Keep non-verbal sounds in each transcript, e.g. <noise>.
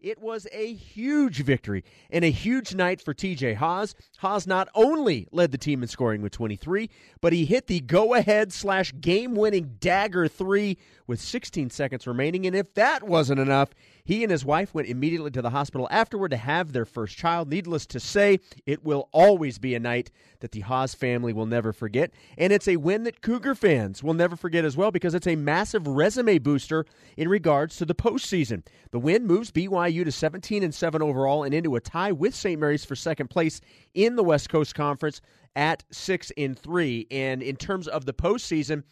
It was a huge victory and a huge night for TJ Haws. Haws not only led the team in scoring with 23, but he hit the go ahead slash game winning dagger three with 16 seconds remaining. And if that wasn't enough, he and his wife went immediately to the hospital afterward to have their first child. Needless to say, it will always be a night that the Haws family will never forget. And it's a win that Cougar fans will never forget as well because it's a massive resume booster in regards to the postseason. The win moves BYU to 17 and 7 overall and into a tie with St. Mary's for second place in the West Coast Conference at 6 and 3. And in terms of the postseason,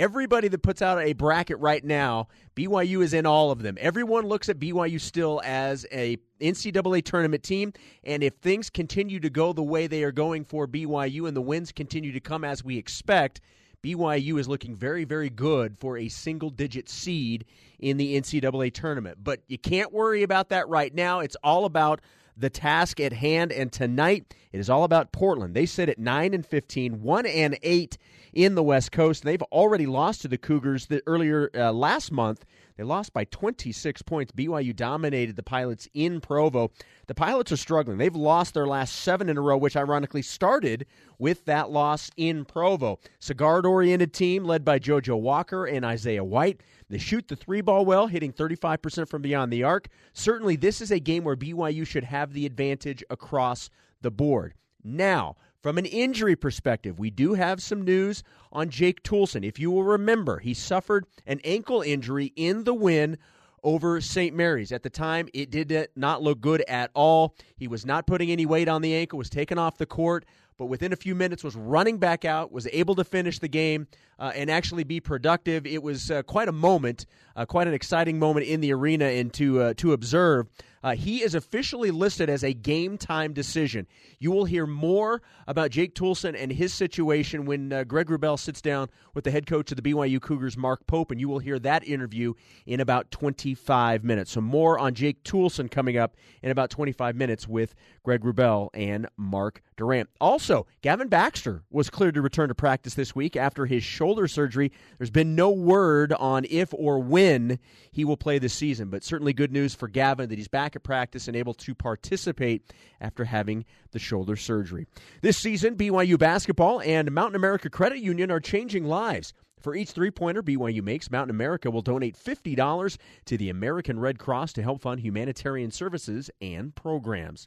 everybody that puts out a bracket right now, BYU is in all of them. Everyone looks at BYU still as a NCAA tournament team, and if things continue to go the way they are going for BYU and the wins continue to come as we expect, BYU is looking very, very good for a single digit seed in the NCAA tournament. But you can't worry about that right now. It's all about the task at hand. And tonight, it is all about Portland. They sit at 9 and 15, 1 and 8 in the West Coast. They've already lost to the Cougars earlier uh, last month. They lost by 26 points. BYU dominated the Pilots in Provo. The Pilots are struggling. They've lost their last seven in a row, which ironically started with that loss in Provo. Cigar oriented team led by JoJo Walker and Isaiah White. They shoot the three ball well, hitting 35% from beyond the arc. Certainly, this is a game where BYU should have the advantage across the board. Now, from an injury perspective, we do have some news on Jake Toolson. If you will remember, he suffered an ankle injury in the win over St. Mary's. At the time, it did not look good at all. He was not putting any weight on the ankle, was taken off the court, but within a few minutes was running back out, was able to finish the game uh, and actually be productive. It was uh, quite a moment, uh, quite an exciting moment in the arena and to uh, to observe. Uh, he is officially listed as a game time decision. You will hear more about Jake Toolson and his situation when uh, Greg Wrubell sits down with the head coach of the BYU Cougars, Mark Pope, and you will hear that interview in about 25 minutes. So more on Jake Toolson coming up in about 25 minutes with Greg Wrubell and Mark Durant. Also, Gavin Baxter was cleared to return to practice this week after his shoulder surgery. There's been no word on if or when he will play this season, but certainly good news for Gavin that he's back at practice and able to participate after having the shoulder surgery. This season, BYU basketball and Mountain America Credit Union are changing lives. For each three pointer BYU makes, Mountain America will donate $50 to the American Red Cross to help fund humanitarian services and programs.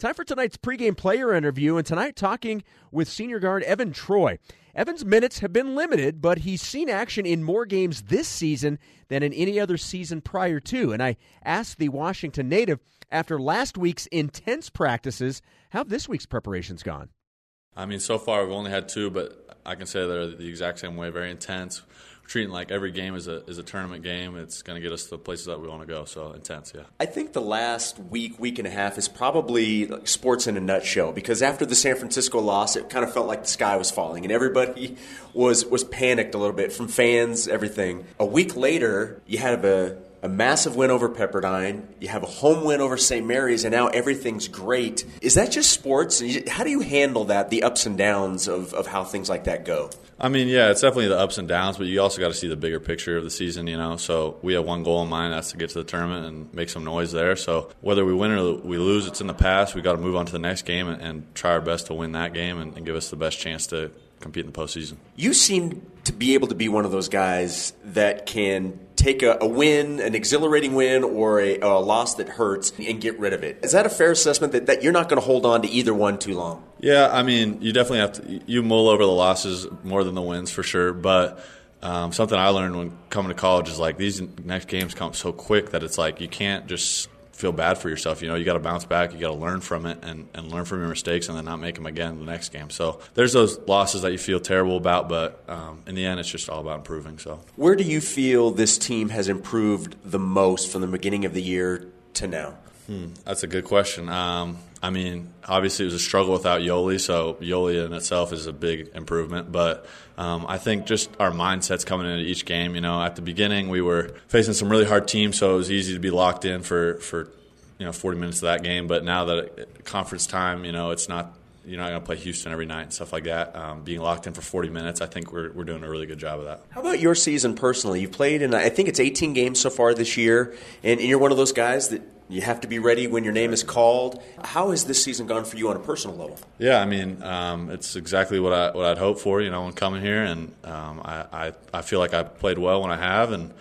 Time for tonight's pregame player interview, and tonight talking with senior guard Evan Troy. Evan's minutes have been limited, but he's seen action in more games this season than in any other season prior to. And I asked the Washington native after last week's intense practices how this week's preparations gone. I mean, so far we've only had two, but I can say they're the exact same way. Very intense treating like every game is a is a tournament game. It's going to get us to the places that we want to go. So intense, yeah. I think the last week, week and a half is probably sports in a nutshell because after the San Francisco loss, it kind of felt like the sky was falling and everybody <laughs> was was panicked a little bit from fans, everything. A week later, you had a a massive win over Pepperdine. You have a home win over St. Mary's, and now everything's great. Is that just sports? How do you handle that, the ups and downs of, of how things like that go? I mean, yeah, it's definitely the ups and downs, but you also got to see the bigger picture of the season, you know. So we have one goal in mind, that's to get to the tournament and make some noise there. So whether we win or we lose, it's in the past. we got to move on to the next game and, and try our best to win that game and, and give us the best chance to compete in the postseason. You seem to be able to be one of those guys that can take a, a win, an exhilarating win, or a, a, loss that hurts and get rid of it. Is that a fair assessment that, that you're not going to hold on to either one too long? Yeah, I mean, you definitely have to, you mull over the losses more than the wins for sure, but. Um, something I learned when coming to college is like these next games come so quick that it's like you can't just feel bad for yourself. You know, you got to bounce back. You got to learn from it and, and learn from your mistakes and then not make them again the next game. So there's those losses that you feel terrible about, but um, in the end, it's just all about improving. So where do you feel this team has improved the most from the beginning of the year to now? Hmm, that's a good question. Um, I mean, obviously it was a struggle without Yoeli, so Yoeli in itself is a big improvement. But um, I think just our mindsets coming into each game. You know, at the beginning we were facing some really hard teams, so it was easy to be locked in for for you know 40 minutes of that game. But now that it, conference time, you know, it's not you're not going to play Houston every night and stuff like that. Um, being locked in for 40 minutes, I think we're, we're doing a really good job of that. How about your season personally? You've played in, I think it's 18 games so far this year, and you're one of those guys that You have to be ready when your name is called. How has this season gone for you on a personal level? Yeah, I mean, um, it's exactly what I what I'd hoped for. You know, when coming here, and um, I, I I feel like I played well when I have, and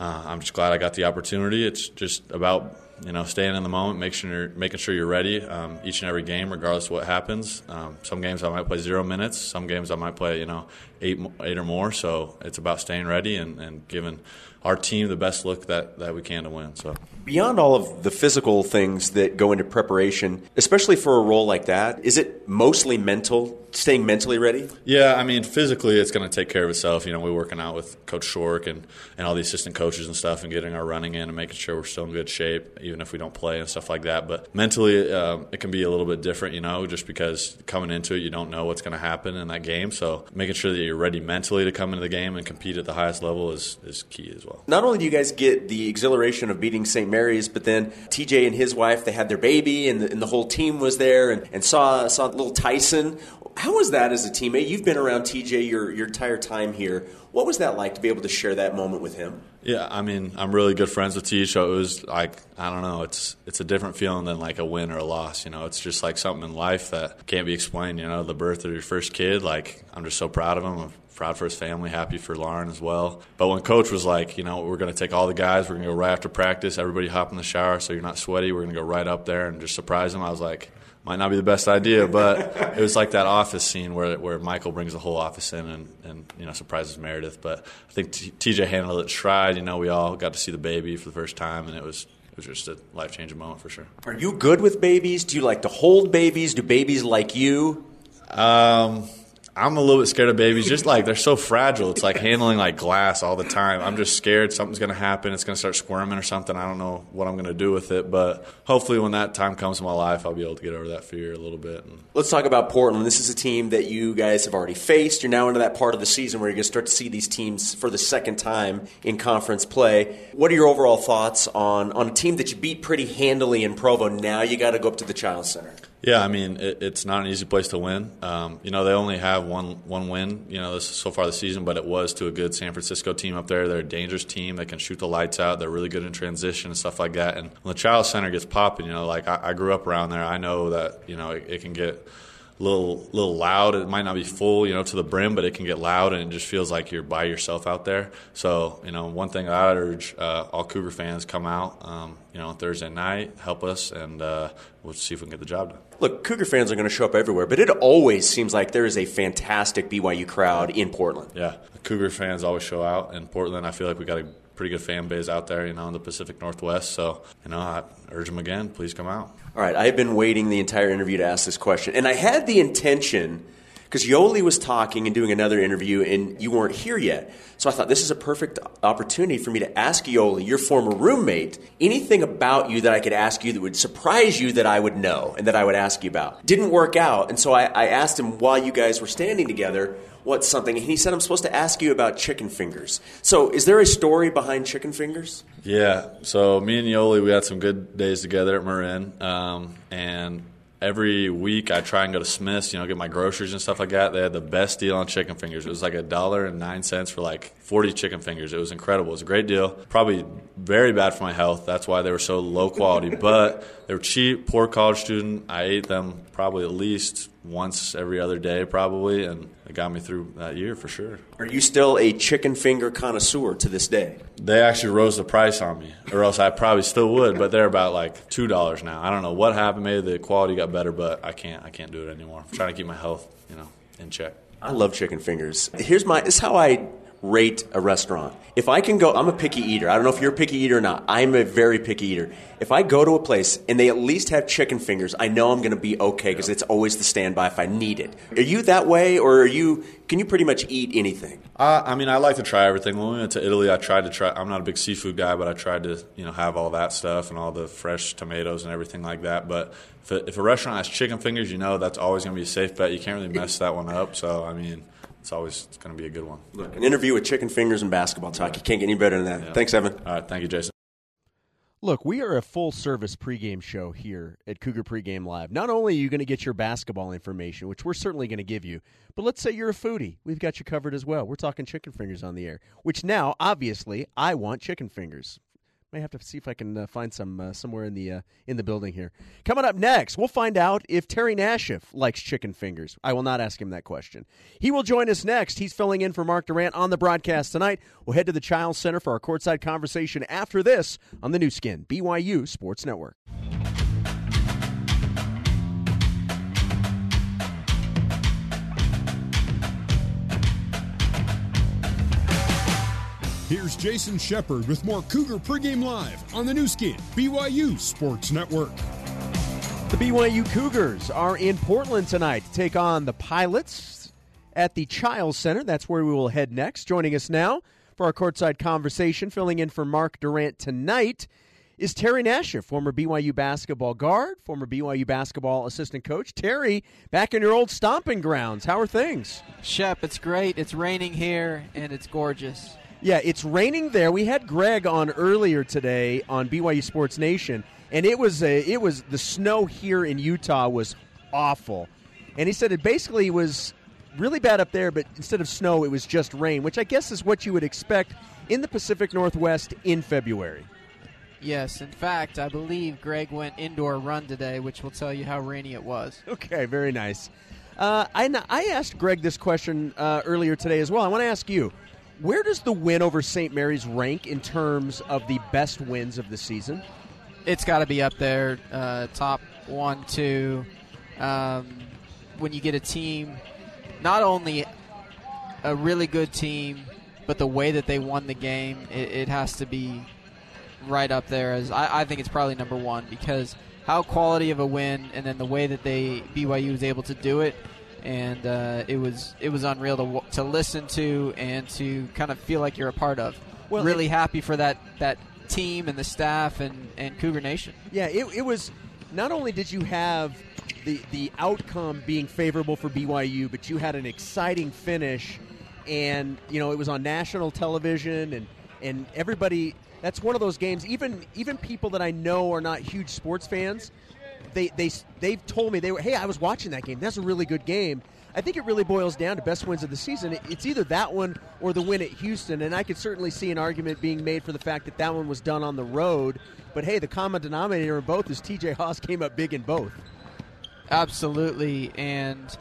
uh, I'm just glad I got the opportunity. It's just about you know staying in the moment, making sure you're, making sure you're ready um, each and every game, regardless of what happens. Um, some games I might play zero minutes, some games I might play you know eight eight or more. So it's about staying ready and, and giving our team the best look that, that we can to win. So beyond all of the physical things that go into preparation, especially for a role like that, is it mostly mental? Staying mentally ready? Yeah, I mean, physically, it's going to take care of itself. You know, we're working out with Coach Shork and, and all the assistant coaches and stuff, and getting our running in and making sure we're still in good shape, even if we don't play and stuff like that. But mentally, um, it can be a little bit different, you know, just because coming into it, you don't know what's going to happen in that game. So making sure that you're ready mentally to come into the game and compete at the highest level is, is key as well. Not only do you guys get the exhilaration of beating St. Mary's, but then TJ and his wife, they had their baby, and the, and the whole team was there and, and saw, saw little Tyson. How was that as a teammate? You've been around TJ your, your entire time here. What was that like to be able to share that moment with him? Yeah, I mean, I'm really good friends with TJ, so it was like I don't know, it's it's a different feeling than like a win or a loss. You know, it's just like something in life that can't be explained. You know, the birth of your first kid, like I'm just so proud of him. I'm proud for his family, happy for Lauren as well. But when coach was like, you know, we're going to take all the guys, we're going to go right after practice, everybody hop in the shower so you're not sweaty. We're going to go right up there and just surprise them. I was like, might not be the best idea, but it was like that office scene where where Michael brings the whole office in and, and you know surprises Meredith. But I think T- TJ handled it stride. You know, we all got to see the baby for the first time, and it was it was just a life changing moment for sure. Are you good with babies? Do you like to hold babies? Do babies like you? Um, I'm a little bit scared of babies. Just like they're so fragile. It's like handling like glass all the time. I'm just scared something's going to happen. It's going to start squirming or something. I don't know what I'm going to do with it. But hopefully, when that time comes in my life, I'll be able to get over that fear a little bit. Let's talk about Portland. This is a team that you guys have already faced. You're now into that part of the season where you're going to start to see these teams for the second time in conference play. What are your overall thoughts on on a team that you beat pretty handily in Provo? Now you got to go up to the Chiles Center. Yeah, I mean it, it's not an easy place to win. Um, you know they only have one one win. You know this, so far this season, but it was to a good San Francisco team up there. They're a dangerous team. They can shoot the lights out. They're really good in transition and stuff like that. And when the Chiles Center gets popping, you know, like I, I grew up around there. I know that you know it, it can get little little loud. It might not be full, you know, to the brim, but it can get loud, and it just feels like you're by yourself out there. So, you know, one thing I urge uh, all Cougar fans come out, um, you know, Thursday night, help us, and uh, we'll see if we can get the job done. Look, Cougar fans are going to show up everywhere, but it always seems like there is a fantastic BYU crowd in Portland. Yeah, Cougar fans always show out in Portland. I feel like we got a pretty good fan base out there, you know, in the Pacific Northwest. So, you know, I urge them again, please come out. All right, I've been waiting the entire interview to ask this question, and I had the intention because Yoeli was talking and doing another interview, and you weren't here yet. So I thought this is a perfect opportunity for me to ask Yoeli, your former roommate, anything about you that I could ask you that would surprise you that I would know and that I would ask you about. Didn't work out, and so I, I asked him while you guys were standing together what's something, and he said I'm supposed to ask you about chicken fingers. So is there a story behind chicken fingers? Yeah. So me and Yoeli, we had some good days together at Marin, um, and every week I try and go to Smith's, you know, get my groceries and stuff like that. They had the best deal on chicken fingers. It was like a dollar and nine cents for like 40 chicken fingers. It was incredible. It was a great deal. Probably very bad for my health. That's why they were so low quality, <laughs> but they were cheap. Poor college student. I ate them probably at least once every other day, probably, and it got me through that year for sure. Are you still a chicken finger connoisseur to this day? They actually rose the price on me, or else I probably still would. But they're about like two dollars now. I don't know what happened. Maybe the quality got better, but I can't. I can't do it anymore. I'm trying to keep my health, you know, in check. I love chicken fingers. Here's my. This is how I rate a restaurant. If I can go, I'm a picky eater. I don't know if you're a picky eater or not. I'm a very picky eater. If I go to a place and they at least have chicken fingers, I know I'm going to be okay because it's always the standby if I need it. Are you that way, or are you? Can you pretty much eat anything? Uh, I mean, I like to try everything. When we went to Italy, I tried to try. I'm not a big seafood guy, but I tried to you know have all that stuff and all the fresh tomatoes and everything like that. But if a, if a restaurant has chicken fingers, you know that's always going to be a safe bet. You can't really mess that one up. So I mean it's always going to be a good one. Look, an interview with chicken fingers and basketball talk. You can't get any better than that. Yeah. Thanks, Evan. All right, thank you, Jason. Look, we are a full service pregame show here at Cougar Pregame Live. Not only are you going to get your basketball information, which we're certainly going to give you, but let's say you're a foodie. We've got you covered as well. We're talking chicken fingers on the air, which now, obviously, I want chicken fingers May have to see if I can uh, find some uh, somewhere in the uh, in the building here. Coming up next, we'll find out if Terry Nashif likes chicken fingers. I will not ask him that question. He will join us next. He's filling in for Mark Durant on the broadcast tonight. We'll head to the Chiles Center for our courtside conversation after this on the Nu Skin BYU Sports Network. Here's Jason Shepard with more Cougar pregame live on the Nu Skin BYU Sports Network. The BYU Cougars are in Portland tonight to take on the Pilots at the Chiles Center. That's where we will head next. Joining us now for our courtside conversation, filling in for Mark Durant tonight, is Terry Nashif, former BYU basketball guard, former BYU basketball assistant coach. Terry, back in your old stomping grounds. How are things? Shep, it's great. It's raining here, and it's gorgeous. Yeah, it's raining there. We had Greg on earlier today on BYU Sports Nation, and it was a, it was the snow here in Utah was awful, and he said it basically was really bad up there, but instead of snow, it was just rain, which I guess is what you would expect in the Pacific Northwest in February. Yes, in fact, I believe Greg went indoor run today, which will tell you how rainy it was. Okay, very nice. Uh, I, I asked Greg this question uh, earlier today as well. I want to ask you where does the win over St. Mary's rank in terms of the best wins of the season? It's got to be up there, uh, top one, two. Um, when you get a team, not only a really good team, but the way that they won the game, it, it has to be right up there. As I, I think it's probably number one because how quality of a win, and then the way that they BYU was able to do it and uh, it was it was unreal to to listen to and to kind of feel like you're a part of. Well, really it, happy for that that team and the staff and and Cougar Nation. Yeah, it, it was. Not only did you have the the outcome being favorable for BYU, but you had an exciting finish, and you know it was on national television, and and everybody. That's one of those games. Even even people that I know are not huge sports fans they they they've told me they were hey I was watching that game. That's a really good game. I think it really boils down to best wins of the season. It's either that one or the win at Houston and I could certainly see an argument being made for the fact that that one was done on the road. But hey the common denominator in both is TJ Haws came up big in both. Absolutely and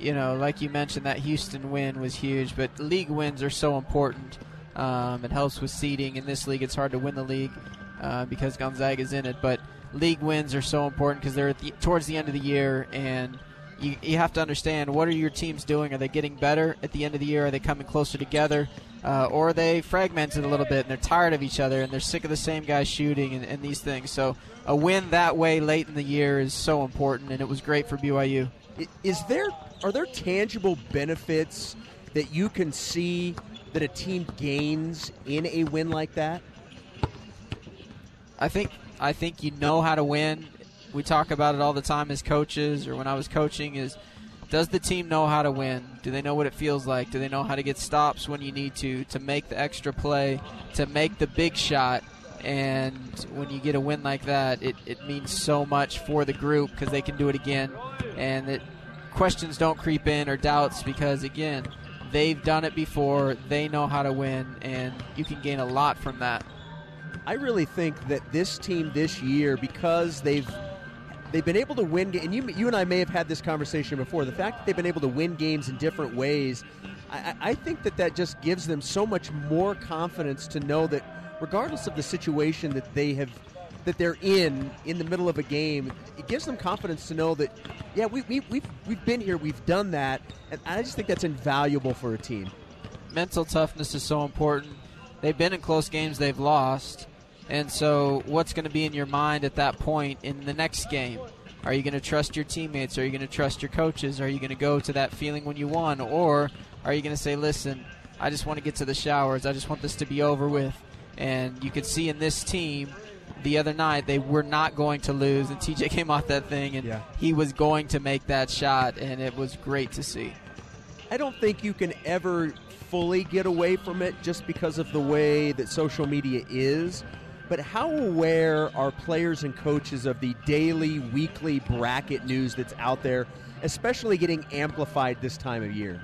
you know like you mentioned that Houston win was huge but league wins are so important um, it helps with seeding. In this league it's hard to win the league uh, because is in it but league wins are so important because they're the, towards the end of the year, and you, you have to understand what are your teams doing? Are they getting better at the end of the year? Are they coming closer together? Uh, or are they fragmented a little bit and they're tired of each other and they're sick of the same guys shooting and, and these things? So a win that way late in the year is so important, and it was great for BYU. Is there are there tangible benefits that you can see that a team gains in a win like that? I think I think you know how to win. We talk about it all the time as coaches, or when I was coaching, is does the team know how to win? Do they know what it feels like? Do they know how to get stops when you need to, to make the extra play, to make the big shot? And when you get a win like that, it, it means so much for the group because they can do it again. And that questions don't creep in or doubts because, again, they've done it before. They know how to win, and you can gain a lot from that. I really think that this team this year, because they've they've been able to win, and you you and I may have had this conversation before. The fact that they've been able to win games in different ways, I, I think that that just gives them so much more confidence to know that, regardless of the situation that they have that they're in in the middle of a game, it gives them confidence to know that, yeah, we, we, we've, we've been here, we've done that, and I just think that's invaluable for a team. Mental toughness is so important. They've been in close games they've lost, and so, what's going to be in your mind at that point in the next game? Are you going to trust your teammates? Are you going to trust your coaches? Are you going to go to that feeling when you won? Or are you going to say, listen, I just want to get to the showers. I just want this to be over with. And you could see in this team the other night they were not going to lose. And TJ <laughs> came off that thing and yeah. he was going to make that shot. And it was great to see. I don't think you can ever fully get away from it just because of the way that social media is but how aware are players and coaches of the daily, weekly bracket news that's out there, especially getting amplified this time of year?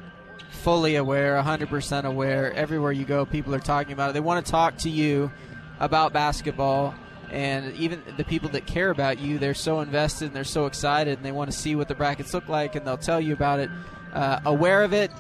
Fully aware, 100% aware. Everywhere you go, people are talking about it. They want to talk to you about basketball. And even the people that care about you, they're so invested and they're so excited and they want to see what the brackets look like and they'll tell you about it. Uh, aware of it,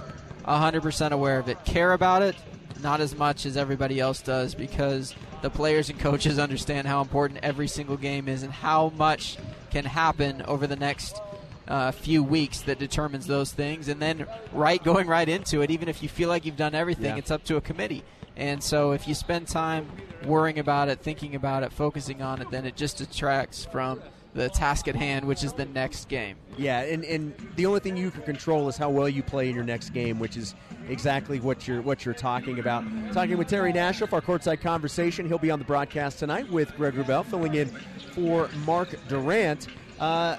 100% aware of it. Care about it, not as much as everybody else does because the players and coaches understand how important every single game is and how much can happen over the next uh, few weeks that determines those things. And then right going right into it, even if you feel like you've done everything, Yeah. it's up to a committee. And so if you spend time worrying about it, thinking about it, focusing on it, then it just detracts from the task at hand, which is the next game. Yeah, and, and the only thing you can control is how well you play in your next game, which is exactly what you're what you're talking about. Talking with Terry Nashif, our courtside conversation. He'll be on the broadcast tonight with Greg Wrubell, filling in for Mark Durant. Uh,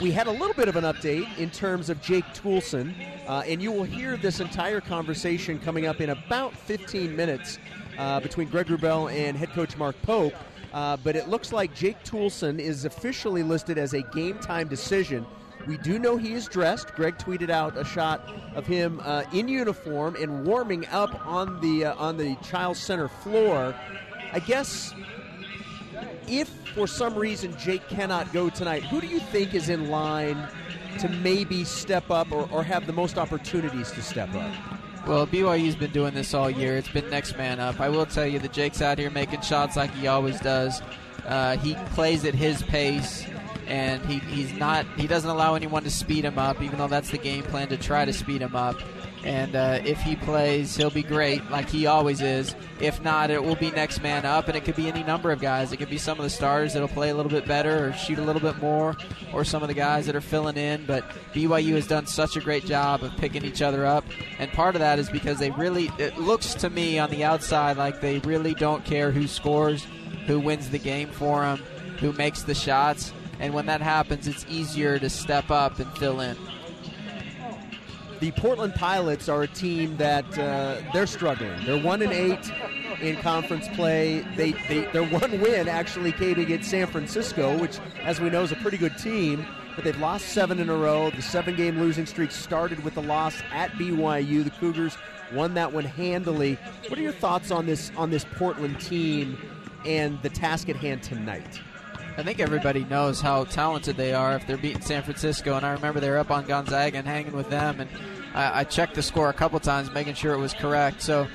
we had a little bit of an update in terms of Jake Toolson, uh, and you will hear this entire conversation coming up in about 15 minutes uh, between Greg Wrubell and head coach Mark Pope. Uh, but it looks like Jake Toolson is officially listed as a game time decision. We do know he is dressed. Greg tweeted out a shot of him uh, in uniform and warming up on the uh, on the Chiles Center floor. I guess if for some reason Jake cannot go tonight, who do you think is in line to maybe step up or, or have the most opportunities to step up? Well, BYU's been doing this all year. It's been next man up. I will tell you that Jake's out here making shots like he always does. Uh, he plays at his pace, and he, he's not. He doesn't allow anyone to speed him up, even though that's the game plan to try to speed him up. And uh, if he plays, he'll be great, like he always is. If not, it will be next man up, and it could be any number of guys. It could be some of the stars that'll play a little bit better or shoot a little bit more, or some of the guys that are filling in. But BYU has done such a great job of picking each other up, and part of that is because they really. It looks to me on the outside like they really don't care who scores, who wins the game for them, who makes the shots, and when that happens, it's easier to step up and fill in. The Portland Pilots are a team that uh, they're struggling. They're one and eight in conference play. They, they their one win actually came against San Francisco, which, as we know, is a pretty good team. But they've lost seven in a row. The seven-game losing streak started with the loss at BYU. The Cougars won that one handily. What are your thoughts on this on this Portland team and the task at hand tonight? I think everybody knows how talented they are if they're beating San Francisco. And I remember they were up on Gonzaga and hanging with them. And I, I checked the score a couple times, making sure it was correct. So,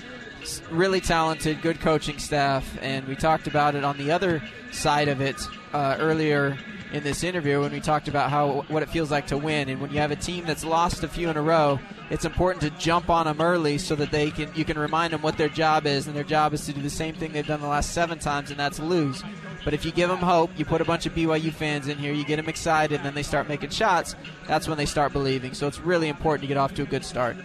really talented, good coaching staff. And we talked about it on the other side of it uh, earlier in this interview when we talked about how what it feels like to win. And when you have a team that's lost a few in a row, it's important to jump on them early so that they can you can remind them what their job is. And their job is to do the same thing they've done the last seven times, and that's lose. But if you give them hope, you put a bunch of BYU fans in here, you get them excited, and then they start making shots, that's when they start believing. So it's really important to get off to a good start.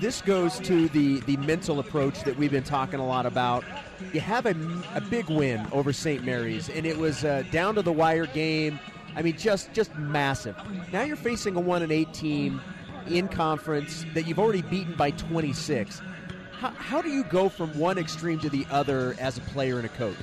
This goes to the the mental approach that we've been talking a lot about. You have a, a big win over St. Mary's, and it was a down to the wire game. I mean, just just massive. Now you're facing a one and eight team in conference that you've already beaten by 26. How, how do you go from one extreme to the other as a player and a coach?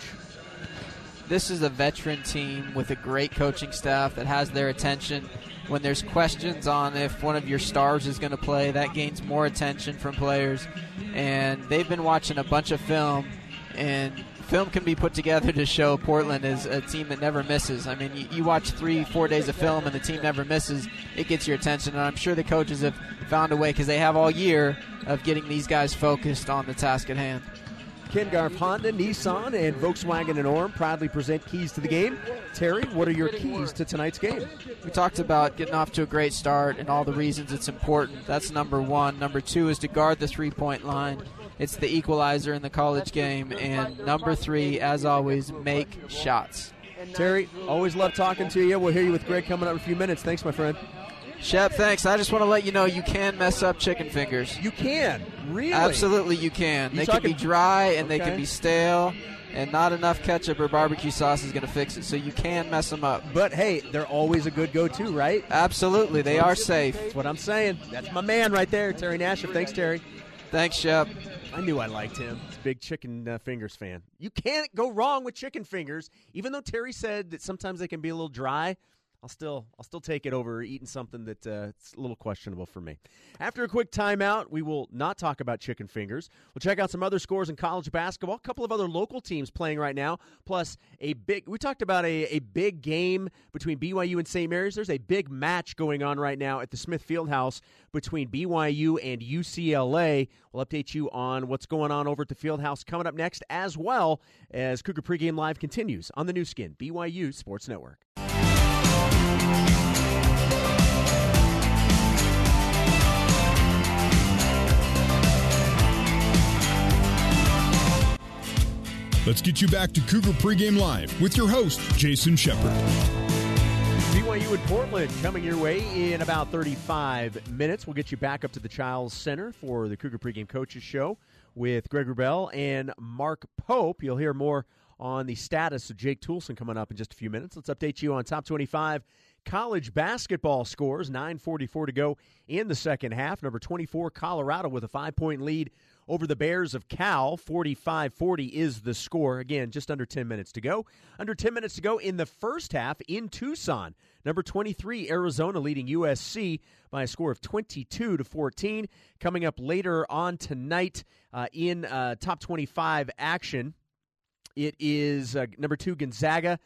This is a veteran team with a great coaching staff that has their attention. When there's questions on if one of your stars is going to play, that gains more attention from players. And they've been watching a bunch of film, and film can be put together to show Portland is a team that never misses. I mean, you, you watch three, four days of film, and the team never misses. It gets your attention, and I'm sure the coaches have found a way because they have all year of getting these guys focused on the task at hand. Ken Garff Honda, Nissan, and Volkswagen and Orem proudly present keys to the game. Terry, what are your keys to tonight's game? We talked about getting off to a great start and all the reasons it's important. That's number one. Number two is to guard the three point line. It's the equalizer in the college game. And number three, as always, make shots. Terry, always love talking to you. We'll hear you with Greg coming up in a few minutes. Thanks, my friend. Shep, thanks. I just want to let you know you can mess up chicken fingers. You can really Absolutely, you can. You they can be dry and they can be stale, and not enough ketchup or barbecue sauce is going to fix it. So you can mess them up. But hey, they're always a good go-to, right? Absolutely, they are safe. That's what I'm saying. That's my man right there, Terry Nashif. Thanks, Terry. Thanks, Shep. I knew I liked him. He's a big chicken uh, fingers fan. You can't go wrong with chicken fingers, even though Terry said that sometimes they can be a little dry. I'll still I'll still take it over eating something that uh, a little questionable for me. After a quick timeout, we will not talk about chicken fingers. We'll check out some other scores in college basketball. A couple of other local teams playing right now. Plus a big. We talked about a, a big game between BYU and St. Mary's. There's a big match going on right now at the Smith Fieldhouse between BYU and UCLA. We'll update you on what's going on over at the Fieldhouse coming up next, as well as Cougar Pregame Live continues on the Nu Skin BYU Sports Network. Let's get you back to Cougar Pregame Live with your host, Jason Shepard. BYU in Portland coming your way in about 35 minutes. We'll get you back up to the Chiles Center for the Cougar Pregame Coaches Show with Greg Wrubell and Mark Pope. You'll hear more on the status of Jake Toolson coming up in just a few minutes. Let's update you on top 25 college basketball scores. 9.44 to go in the second half. Number 24, Colorado, with a five point lead over the Bears of Cal. 45 40 is the score. Again, just under 10 minutes to go. Under 10 minutes to go in the first half in Tucson. Number 23, Arizona leading USC by a score of 22 to 14. Coming up later on tonight uh, in uh, top 25 action, it is uh, number two, Gonzaga.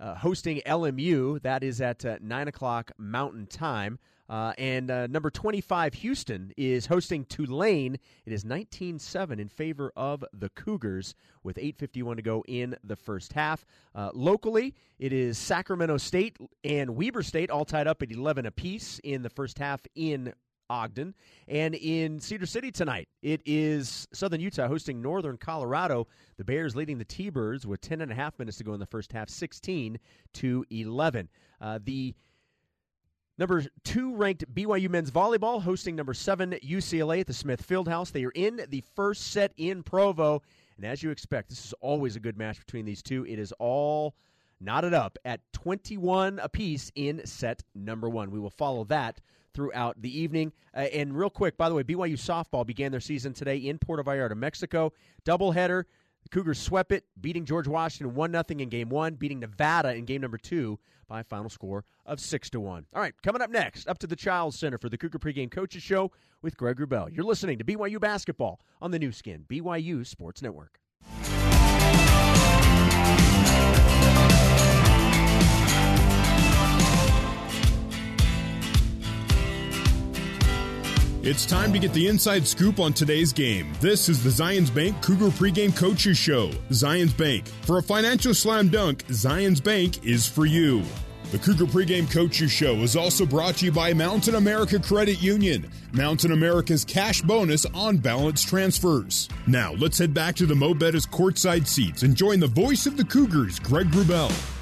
Uh, hosting LMU. That is at uh, 9 o'clock Mountain Time. Uh, and uh, number 25, Houston, is hosting Tulane. It is 19 7 in favor of the Cougars with 8.51 to go in the first half. Uh, locally, it is Sacramento State and Weber State all tied up at 11 apiece in the first half in Ogden. And in Cedar City tonight, it is Southern Utah hosting Northern Colorado. The Bears leading the T Birds with 10 and a half minutes to go in the first half, 16 to 11. Uh, the Number two ranked BYU men's volleyball hosting number seven UCLA at the Smith Fieldhouse. They are in the first set in Provo. And as you expect, this is always a good match between these two. It is all knotted up at 21 apiece in set number one. We will follow that throughout the evening. Uh, and real quick, by the way, BYU softball began their season today in Puerto Vallarta, Mexico. Doubleheader. The Cougars swept it, beating George Washington 1 0 in game one, beating Nevada in game number two by a final score of 6 to 1. All right, coming up next, up to the Chiles Center for the Cougar Pregame Coaches Show with Greg Wrubell. You're listening to BYU Basketball on the Nu Skin, BYU Sports Network. It's time to get the inside scoop on today's game. This is the Zions Bank Cougar Pregame Coaches Show. Zions Bank. For a financial slam dunk, Zions Bank is for you. The Cougar Pregame Coaches Show is also brought to you by Mountain America Credit Union, Mountain America's cash bonus on balance transfers. Now, let's head back to the Mo' Bettahs courtside seats and join the voice of the Cougars, Greg Wrubell.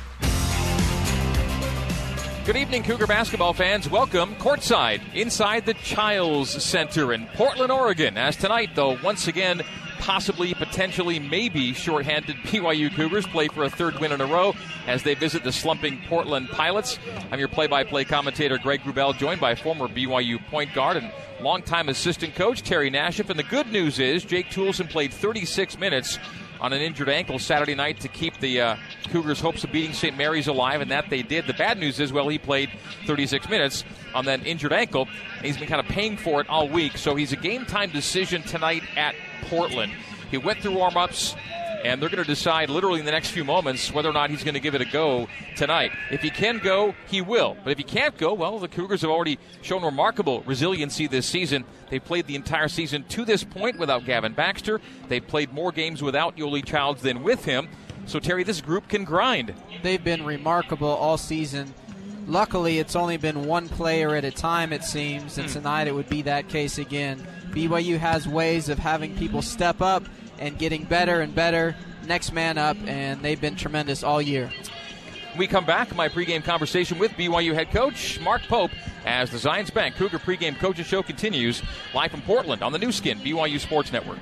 Good evening, Cougar basketball fans. Welcome courtside inside the Chiles Center in Portland, Oregon. As tonight, though, once again, possibly, potentially, maybe shorthanded BYU Cougars play for a third win in a row as they visit the slumping Portland Pilots. I'm your play by play commentator, Greg Wrubell, joined by former BYU point guard and longtime assistant coach Terry Nashif. And the good news is Jake Toolson played 36 minutes on an injured ankle Saturday night to keep the uh, Cougars' hopes of beating St. Mary's alive, and that they did. The bad news is, well, he played 36 minutes on that injured ankle, and he's been kind of paying for it all week. So he's a game time decision tonight at Portland. He went through warm ups, and they're going to decide literally in the next few moments whether or not he's going to give it a go tonight. If he can go, he will. But if he can't go, well, the Cougars have already shown remarkable resiliency this season. They've played the entire season to this point without Gavin Baxter. They've played more games without Yoeli Childs than with him. So, Terry, this group can grind. They've been remarkable all season. Luckily, it's only been one player at a time, it seems, and hmm. tonight it would be that case again. BYU has ways of having people step up and getting better and better, next man up, and they've been tremendous all year. We come back, my pregame conversation with BYU head coach Mark Pope as the Zions Bank Cougar pregame coaches show continues live from Portland on the Nu Skin BYU Sports Network.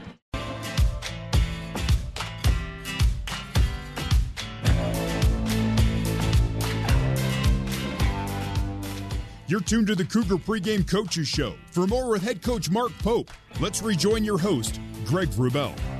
You're tuned to the Cougar Pregame Coaches Show. For more with head coach Mark Pope, let's rejoin your host, Greg Wrubell.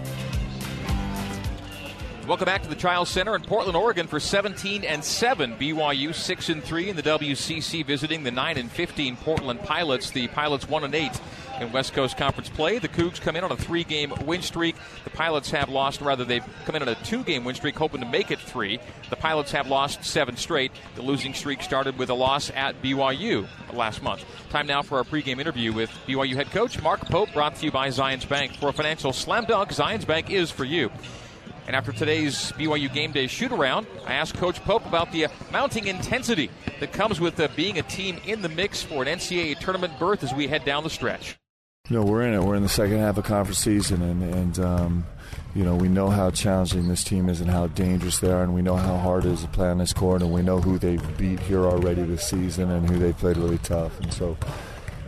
Welcome back to the Chiles Center in Portland, Oregon for 17 and 7. BYU 6 and 3 in the WCC visiting the 9 and 15 Portland Pilots. The Pilots 1 and 8 in West Coast Conference play. The Cougs come in on a three game win streak. The Pilots have lost, rather, they've come in on a two game win streak, hoping to make it three. The Pilots have lost seven straight. The losing streak started with a loss at BYU last month. Time now for our pregame interview with BYU head coach Mark Pope, brought to you by Zions Bank. For a financial slam dunk, Zions Bank is for you. And after today's BYU game day shoot around, I asked Coach Pope about the mounting intensity that comes with uh, being a team in the mix for an NCAA tournament berth as we head down the stretch. You know, we're in it. We're in the second half of conference season, and, and um, you know, we know how challenging this team is and how dangerous they are, and we know how hard it is to play on this court, and we know who they've beat here already this season and who they played really tough. And so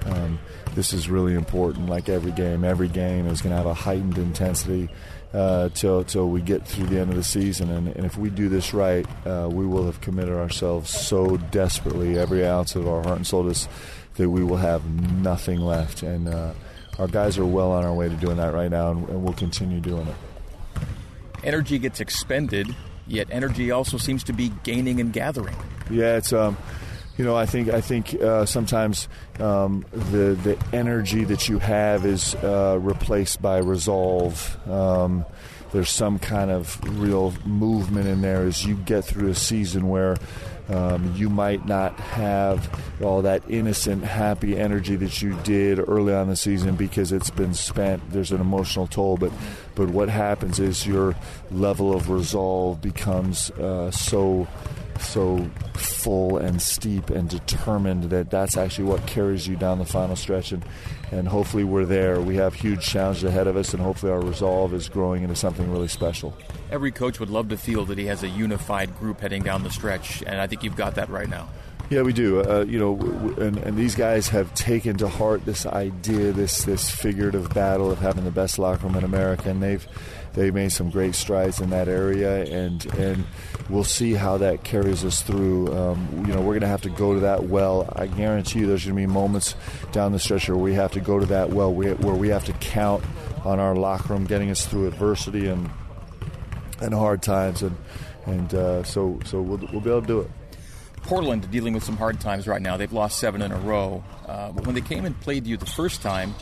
um, this is really important. Like every game, every game is going to have a heightened intensity uh, till till we get through the end of the season. And, and if we do this right, uh, we will have committed ourselves so desperately, every ounce of our heart and soul, to this, that we will have nothing left. And uh, our guys are well on our way to doing that right now, and, and we'll continue doing it. Energy gets expended, yet energy also seems to be gaining and gathering. Yeah, it's um, you know, I think I think uh, sometimes um, the the energy that you have is uh, replaced by resolve. Um, there's some kind of real movement in there as you get through a season where um, you might not have all that innocent, happy energy that you did early on the season because it's been spent. There's an emotional toll, but but what happens is your level of resolve becomes uh, so so full and steep and determined that that's actually what carries you down the final stretch. And and hopefully we're there. We have huge challenges ahead of us and hopefully our resolve is growing into something really special. Every coach would love to feel that he has a unified group heading down the stretch and i think you've got that right now. Yeah, we do. Uh, you know, and, and, these guys have taken to heart this idea, this this figurative battle of having the best locker room in America, and they've they made some great strides in that area, and and we'll see how that carries us through. Um, you know, we're going to have to go to that well. I guarantee you, there's going to be moments down the stretch where we have to go to that well, where we have to count on our locker room getting us through adversity and and hard times, and and uh, so so we'll we'll be able to do it. Portland dealing with some hard times right now. They've lost seven in a row. Uh, when they came and played you the first time,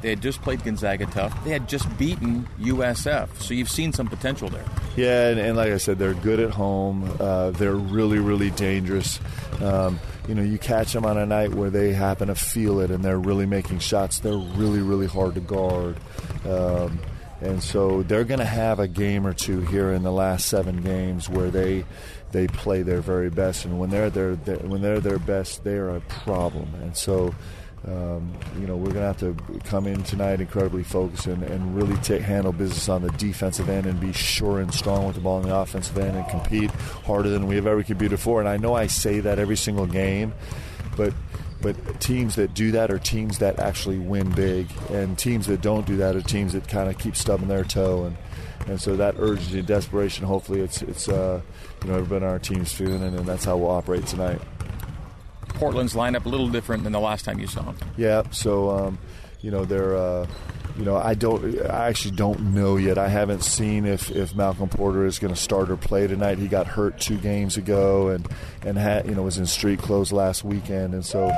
they had just played Gonzaga tough. They had just beaten USF. So you've seen some potential there. Yeah, and, and like I said, they're good at home. Uh, they're really, really dangerous. Um, you know, you catch them on a night where they happen to feel it and they're really making shots. They're really, really hard to guard. Um, and so they're going to have a game or two here in the last seven games where they they play their very best. And when they're their, when they're their best, they are a problem. And so um, you know, we're going to have to come in tonight incredibly focused and, and really take, handle business on the defensive end and be sure and strong with the ball on the offensive end and compete harder than we have ever competed before. And I know I say that every single game, but but teams that do that are teams that actually win big, and teams that don't do that are teams that kind of keep stubbing their toe and. And so that urgency and desperation, hopefully, it's it's uh, you know everybody on our team's feeling, and, and that's how we'll operate tonight. Portland's lineup a little different than the last time you saw them. Yeah, so um, you know they're. Uh, you know, I don't. I actually don't know yet. I haven't seen if, if Malcolm Porter is going to start or play tonight. He got hurt two games ago, and and had you know was in street clothes last weekend, and so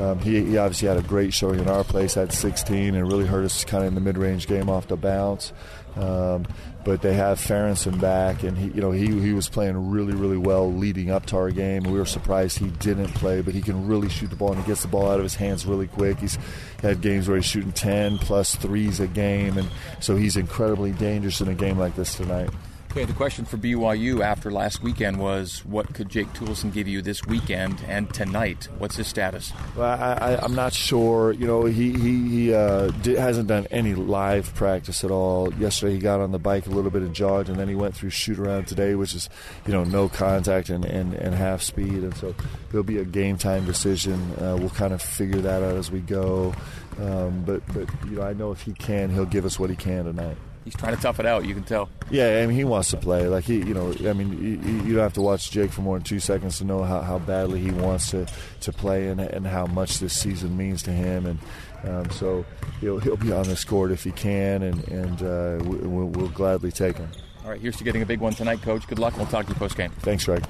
um, he, he obviously had a great showing in our place. Had 16 and really hurt us kind of in the mid range game off the bounce. Um, but they have Ferentsen back, and he, you know, he he was playing really, really well leading up to our game. We were surprised he didn't play, but he can really shoot the ball, and he gets the ball out of his hands really quick. He's had games where he's shooting 10 plus threes a game, and so he's incredibly dangerous in a game like this tonight. Okay, the question for BYU after last weekend was what could Jake Toolson give you this weekend and tonight? What's his status? Well, I, am not sure. You know, he, he, he uh, did, hasn't done any live practice at all. Yesterday he got on the bike a little bit and jogged, and then he went through shoot around today, which is, you know, no contact and, and, and half speed. And so it'll be a game time decision. Uh, we'll kind of figure that out as we go. Um, but, but, you know, I know if he can, he'll give us what he can tonight he's trying to tough it out. You can tell. Yeah, I mean, he wants to play. Like he, you know, I mean, you, you don't have to watch Jake for more than two seconds to know how, how badly he wants to, to play and, and how much this season means to him. And um, so he'll he'll be on this court if he can, and and uh, we'll, we'll gladly take him. All All right, here's to getting a big one tonight, Coach. Good luck, we'll talk to you post game. Thanks, Greg.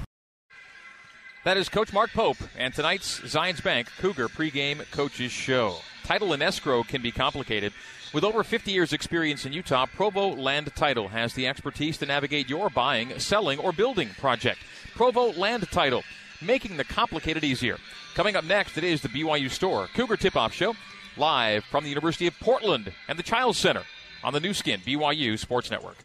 That is Coach Mark Pope and tonight's Zions Bank Cougar pregame coaches show. Title and escrow can be complicated. With over 50 years' experience in Utah, Provo Land Title has the expertise to navigate your buying, selling, or building project. Provo Land Title, making the complicated easier. Coming up next, it is the BYU Store Cougar Tip Off Show, live from the University of Portland and the Chiles Center on the Nu Skin BYU Sports Network.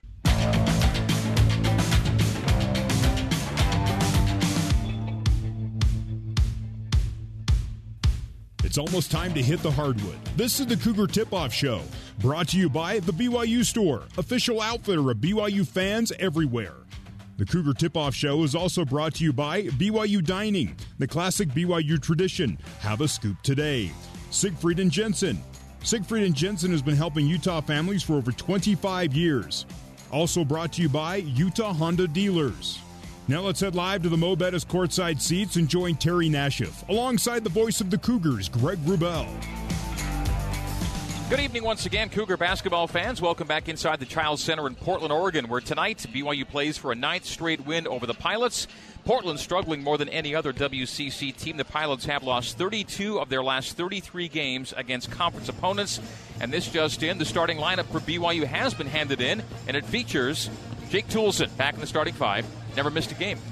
It's almost time to hit the hardwood. This is the Cougar Tip Off Show, brought to you by the BYU Store, official outfitter of BYU fans everywhere. The Cougar Tip Off Show is also brought to you by BYU Dining, the classic BYU tradition. Have a scoop today. Siegfried and Jensen. Siegfried and Jensen has been helping Utah families for over 25 years. Also brought to you by Utah Honda Dealers. Now let's head live to the Mo' Bettahs courtside seats and join Terry Nashif alongside the voice of the Cougars, Greg Wrubell. Good evening once again, Cougar basketball fans. Welcome back inside the Chiles Center in Portland, Oregon, where tonight BYU plays for a ninth straight win over the Pilots. Portland struggling more than any other WCC team. The Pilots have lost 32 of their last 33 games against conference opponents. And this just in, the starting lineup for BYU has been handed in, and it features Jake Toolson back in the starting five. Never missed a game. <laughs>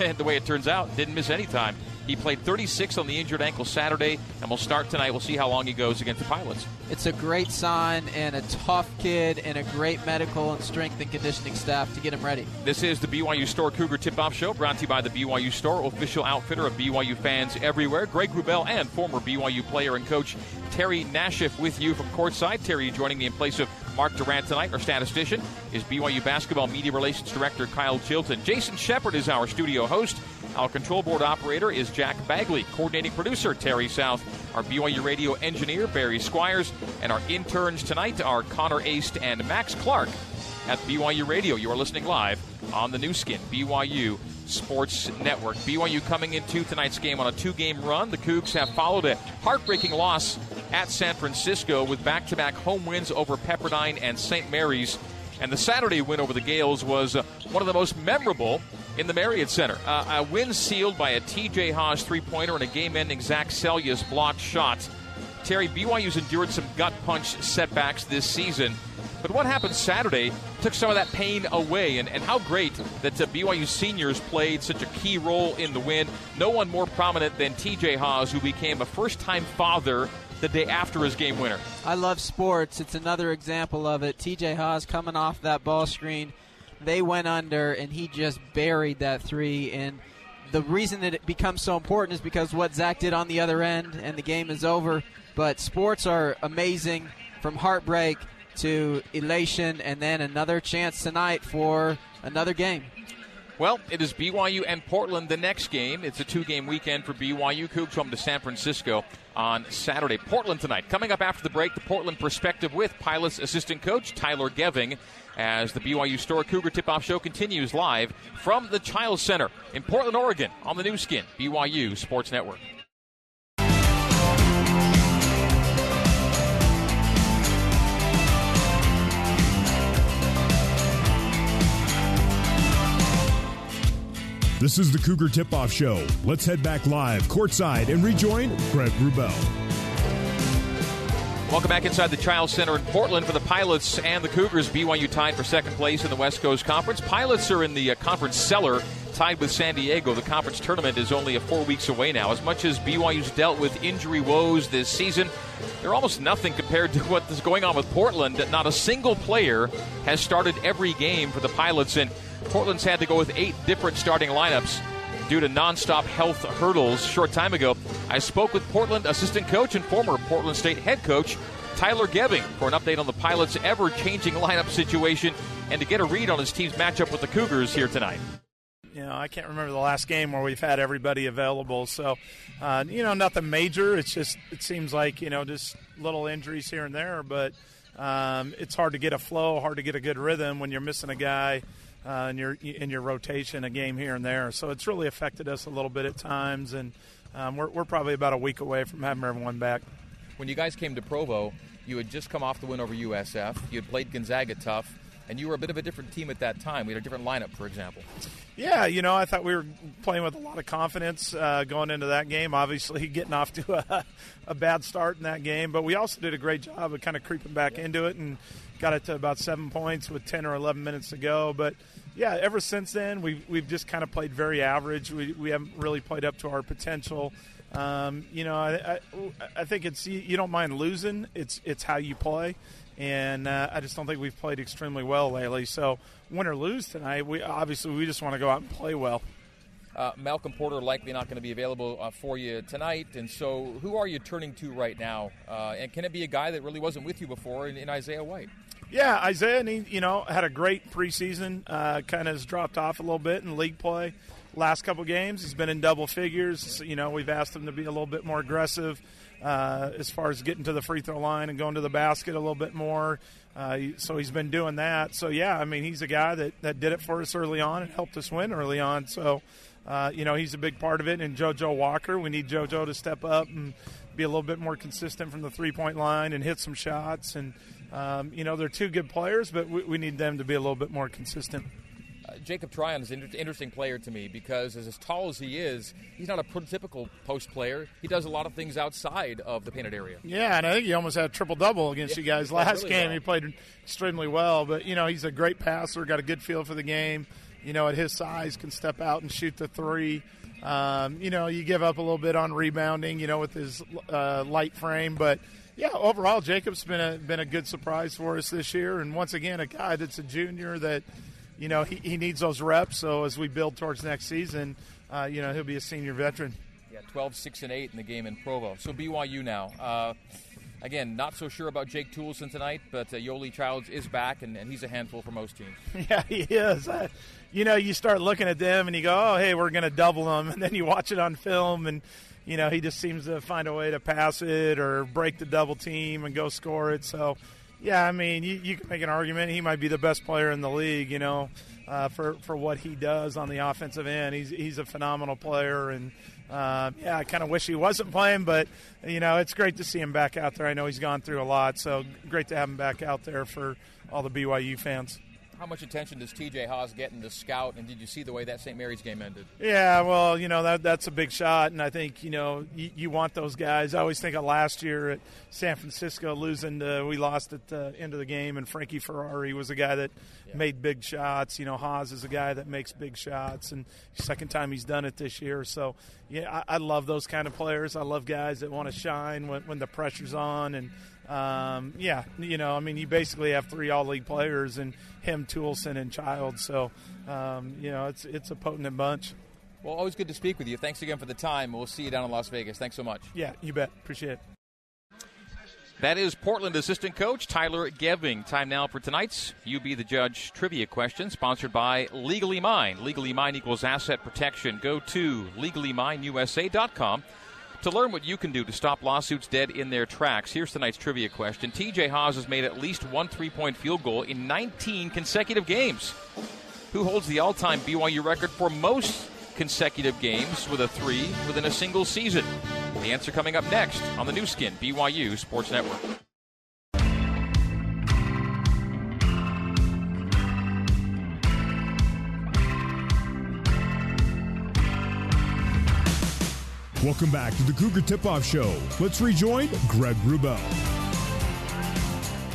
And the way it turns out, didn't miss any time. He played 36 on the injured ankle Saturday, and we'll start tonight. We'll see how long he goes against the Pilots. It's a great sign and a tough kid and a great medical and strength and conditioning staff to get him ready. This is the BYU Store Cougar Tip Off Show, brought to you by the BYU Store, official outfitter of BYU fans everywhere. Greg Wrubell and former BYU player and coach Terry Nashif with you from courtside. Terry joining me in place of Mark Durant tonight. Our statistician is BYU basketball media relations director Kyle Chilton. Jason Shepard is our studio host. Our control board operator is Jack Bagley. Coordinating producer Terry South. Our BYU radio engineer Barry Squires. And our interns tonight are Connor Aist and Max Clark at BYU Radio. You are listening live on the Nu Skin, BYU Sports Network. BYU coming into tonight's game on a two game run. The Cougs have followed a heartbreaking loss at San Francisco with back to back home wins over Pepperdine and St. Mary's. And the Saturday win over the Gaels was uh, one of the most memorable in the Marriott Center. Uh, a win sealed by a TJ Haws three pointer and a game ending Zach Seljaas blocked shot. Terry, BYU's endured some gut punch setbacks this season. But what happened Saturday took some of that pain away, and, and how great that uh, BYU seniors played such a key role in the win. No one more prominent than TJ Haws, who became a first time father the day after his game winner. I love sports. It's another example of it. TJ Haws coming off that ball screen. They went under, and he just buried that three. And the reason that it becomes so important is because what Zach did on the other end, and the game is over. But sports are amazing from heartbreak to elation, and then another chance tonight for another game. Well, it is BYU and Portland the next game. It's a two game weekend for BYU. Cougs home to San Francisco on Saturday. Portland tonight. Coming up after the break, the Portland perspective with Pilots assistant coach Tyler Geving as the BYU Store Cougar Tip Off Show continues live from the Chiles Center in Portland, Oregon on the Nu Skin, BYU Sports Network. This is the Cougar Tip Off Show. Let's head back live courtside and rejoin Greg Wrubell. Welcome back inside the Chiles Center in Portland for the Pilots and the Cougars. BYU tied for second place in the West Coast Conference. Pilots are in the uh, conference cellar, tied with San Diego. The conference tournament is only a four weeks away now. As much as BYU's dealt with injury woes this season, they're almost nothing compared to <laughs> what is going on with Portland. Not a single player has started every game for the Pilots, and Portland's had to go with eight different starting lineups due to nonstop health hurdles. Short time ago, I spoke with Portland assistant coach and former Portland State head coach Tyler Geving for an update on the Pilots' ever-changing lineup situation and to get a read on his team's matchup with the Cougars here tonight. You know, I can't remember the last game where we've had everybody available. So, uh, you know, nothing major. It's just it seems like you know just little injuries here and there, but um, it's hard to get a flow, hard to get a good rhythm when you're missing a guy uh, in your in your rotation, a game here and there. So it's really affected us a little bit at times, and um, we're, we're probably about a week away from having everyone back. When you guys came to Provo, you had just come off the win over USF. You had played Gonzaga tough, and you were a bit of a different team at that time. We had a different lineup, for example. Yeah, you know, I thought we were playing with a lot of confidence uh, going into that game. Obviously, <laughs> getting off to a, a, bad start in that game, but we also did a great job of kind of creeping back into it and got it to about seven points with 10 or 11 minutes to go. But yeah, ever since then, we've, we've just kind of played very average. We, we haven't really played up to our potential. Um, you know, I, I, I, think it's you don't mind losing. It's it's how you play, and uh, I just don't think we've played extremely well lately. So win or lose tonight, we obviously we just want to go out and play well. Uh, Malcolm Porter likely not going to be available uh, for you tonight, and so who are you turning to right now? Uh, and can it be a guy that really wasn't with you before in, in Isaiah White? Yeah, Isaiah, he, you know, had a great preseason. Uh, kind of has dropped off a little bit in league play. Last couple games, he's been in double figures. You know, we've asked him to be a little bit more aggressive uh, as far as getting to the free throw line and going to the basket a little bit more. Uh, so he's been doing that. So yeah, I mean, he's a guy that, that did it for us early on and helped us win early on. So. Uh, you know, he's a big part of it. And JoJo Walker, we need JoJo to step up and be a little bit more consistent from the three point line and hit some shots. And um, you know, they're two good players, but we, we, need them to be a little bit more consistent. Uh, Jacob Tryon is an inter- interesting player to me because, as, as tall as he is, he's not a prototypical post player. He does a lot of things outside of the painted area. Yeah, and I think he almost had a triple double against yeah, you guys last really game. Well. He played extremely well, but you know, he's a great passer, got a good feel for the game. You know, at his size, can step out and shoot the three. Um, you know, you give up a little bit on rebounding, you know, with his uh, light frame, but yeah, overall, Jacob's been a been a good surprise for us this year, and once again, a guy that's a junior that, you know, he, he needs those reps. So as we build towards next season, uh, you know, he'll be a senior veteran. Yeah, 12, 6, and 8 in the game in Provo. So BYU now. Uh, again, not so sure about Jake Toolson tonight, but uh, Yoeli Childs is back, and, and, he's a handful for most teams. <laughs> Yeah, he is. Uh, you know, you start looking at them, and you go, "Oh, hey, we're going to double them," <laughs> and then you watch it on film, and you know, he just seems to find a way to pass it or break the double team and go score it. So, yeah, I mean, you, you can make an argument he might be the best player in the league. You know, uh, for for what he does on the offensive end, he's he's a phenomenal player. And uh, yeah, I kind of wish he wasn't playing, but you know, it's great to see him back out there. I know he's gone through a lot, so great to have him back out there for all the BYU fans how much attention does TJ Haws get in the scout, and did you see the way that St. Mary's game ended? Yeah, well, you know that that's a big shot, and I think you know you, you want those guys. I always think of last year at San Francisco losing. To, we lost at the end of the game, and Frankie Ferrari was a guy that yeah. made big shots. You know, Haws is a guy that makes big shots, and second time he's done it this year. So yeah, I, I love those kind of players. I love guys that want to shine when, when the pressure's on, and um, yeah, you know, I mean, you basically have three all league players and him, Toolson, and Child. So, um, you know, it's it's a potent bunch. Well, always good to speak with you. Thanks again for the time. We'll see you down in Las Vegas. Thanks so much. Yeah, you bet. Appreciate it. That is Portland assistant coach Tyler Geving. Time now for tonight's You Be the Judge trivia question, sponsored by Legally Mine. Legally Mine equals asset protection. Go to legallymineusa.com to learn what you can do to stop lawsuits dead in their tracks, here's tonight's trivia question. TJ Haws has made at least one three point field goal in 19 consecutive games. Who holds the all time BYU record for most consecutive games with a three within a single season? The answer coming up next on the Nu Skin, BYU Sports Network. Welcome back to the Cougar Tip Off Show. Let's rejoin Greg Wrubell.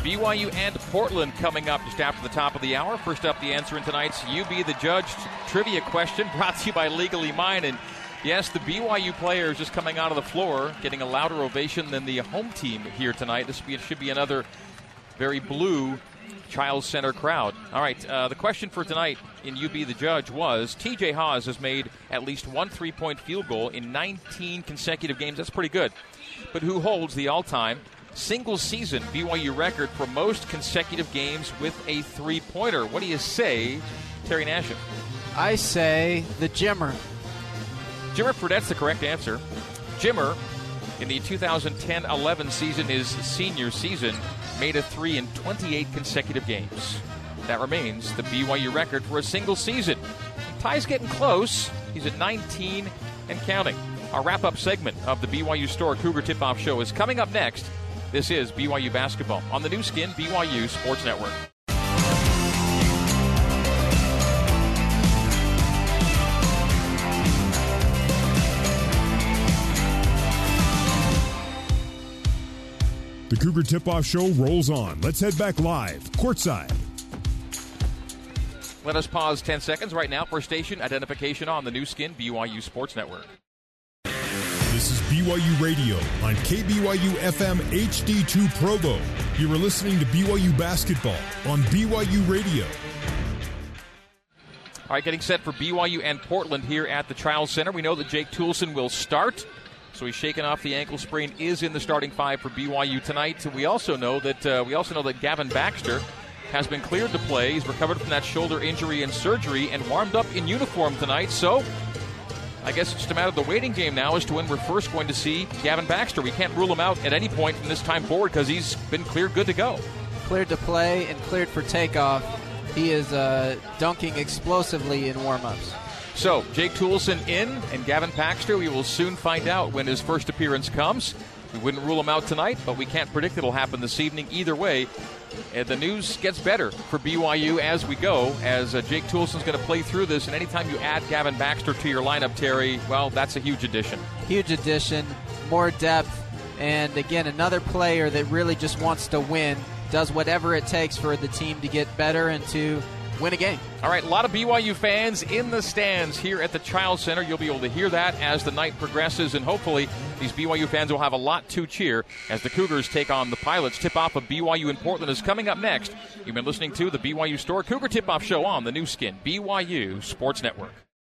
BYU and Portland coming up just after the top of the hour. First up, the answer in tonight's You Be the Judge trivia question <laughs> brought to you by Legally Mine. And yes, the BYU players just coming out of the floor, getting a louder ovation than the home team here tonight. This should be another very blue Chiles Center crowd. All right, uh, the question for tonight in You Be the Judge was TJ Haws has made at least one three point field goal in 19 consecutive games. That's pretty good. But who holds the all time single season BYU record for most consecutive games with a three pointer? What do you say, Terry Nashif? I say the Jimmer. Jimmer Fredette's the correct answer. Jimmer, in the 2010 11 season, his senior season, made a three in 28 consecutive games. That remains the BYU record for a single season. Ty's getting close. He's at 19 and counting. Our wrap up segment of the BYU Store Cougar Tip Off Show is coming up next. This is BYU Basketball on the Nu Skin, BYU Sports Network. The Cougar Tip Off Show rolls on. Let's head back live, courtside. Let us pause 10 seconds right now for station identification on the Nu Skin BYU Sports Network. This is BYU Radio on KBYU FM HD2 Provo. You are listening to BYU Basketball on BYU Radio. All right, getting set for BYU and Portland here at the Chiles Center. We know that Jake Toolson will start. So he's shaken off the ankle sprain, is in the starting five for BYU tonight. We also know that uh, we also know that Gavin Baxter has been cleared to play. He's recovered from that shoulder injury and surgery and warmed up in uniform tonight. So I guess it's just a matter of the waiting game now as to when we're first going to see Gavin Baxter. We can't rule him out at any point from this time forward because he's been cleared good to go. Cleared to play and cleared for takeoff he is uh, dunking explosively in warm-ups. So, Jake Toolson in, and Gavin Baxter, we will soon find out when his first appearance comes. We wouldn't rule him out tonight, but we can't predict it'll happen this evening either way. And the news gets better for BYU as we go, as uh, Jake Toolson's going to play through this. And anytime you add Gavin Baxter to your lineup, Terry, well, that's a huge addition. Huge addition, more depth, and again, another player that really just wants to win does whatever it takes for the team to get better and to win a game. All right, a lot of BYU fans in the stands here at the Chiles Center. You'll be able to hear that as the night progresses, and hopefully these BYU fans will have a lot to cheer as the Cougars take on the Pilots. Tip off of BYU in Portland is coming up next. You've been listening to the BYU Store Cougar Tip Off Show on the Nu Skin, BYU Sports Network.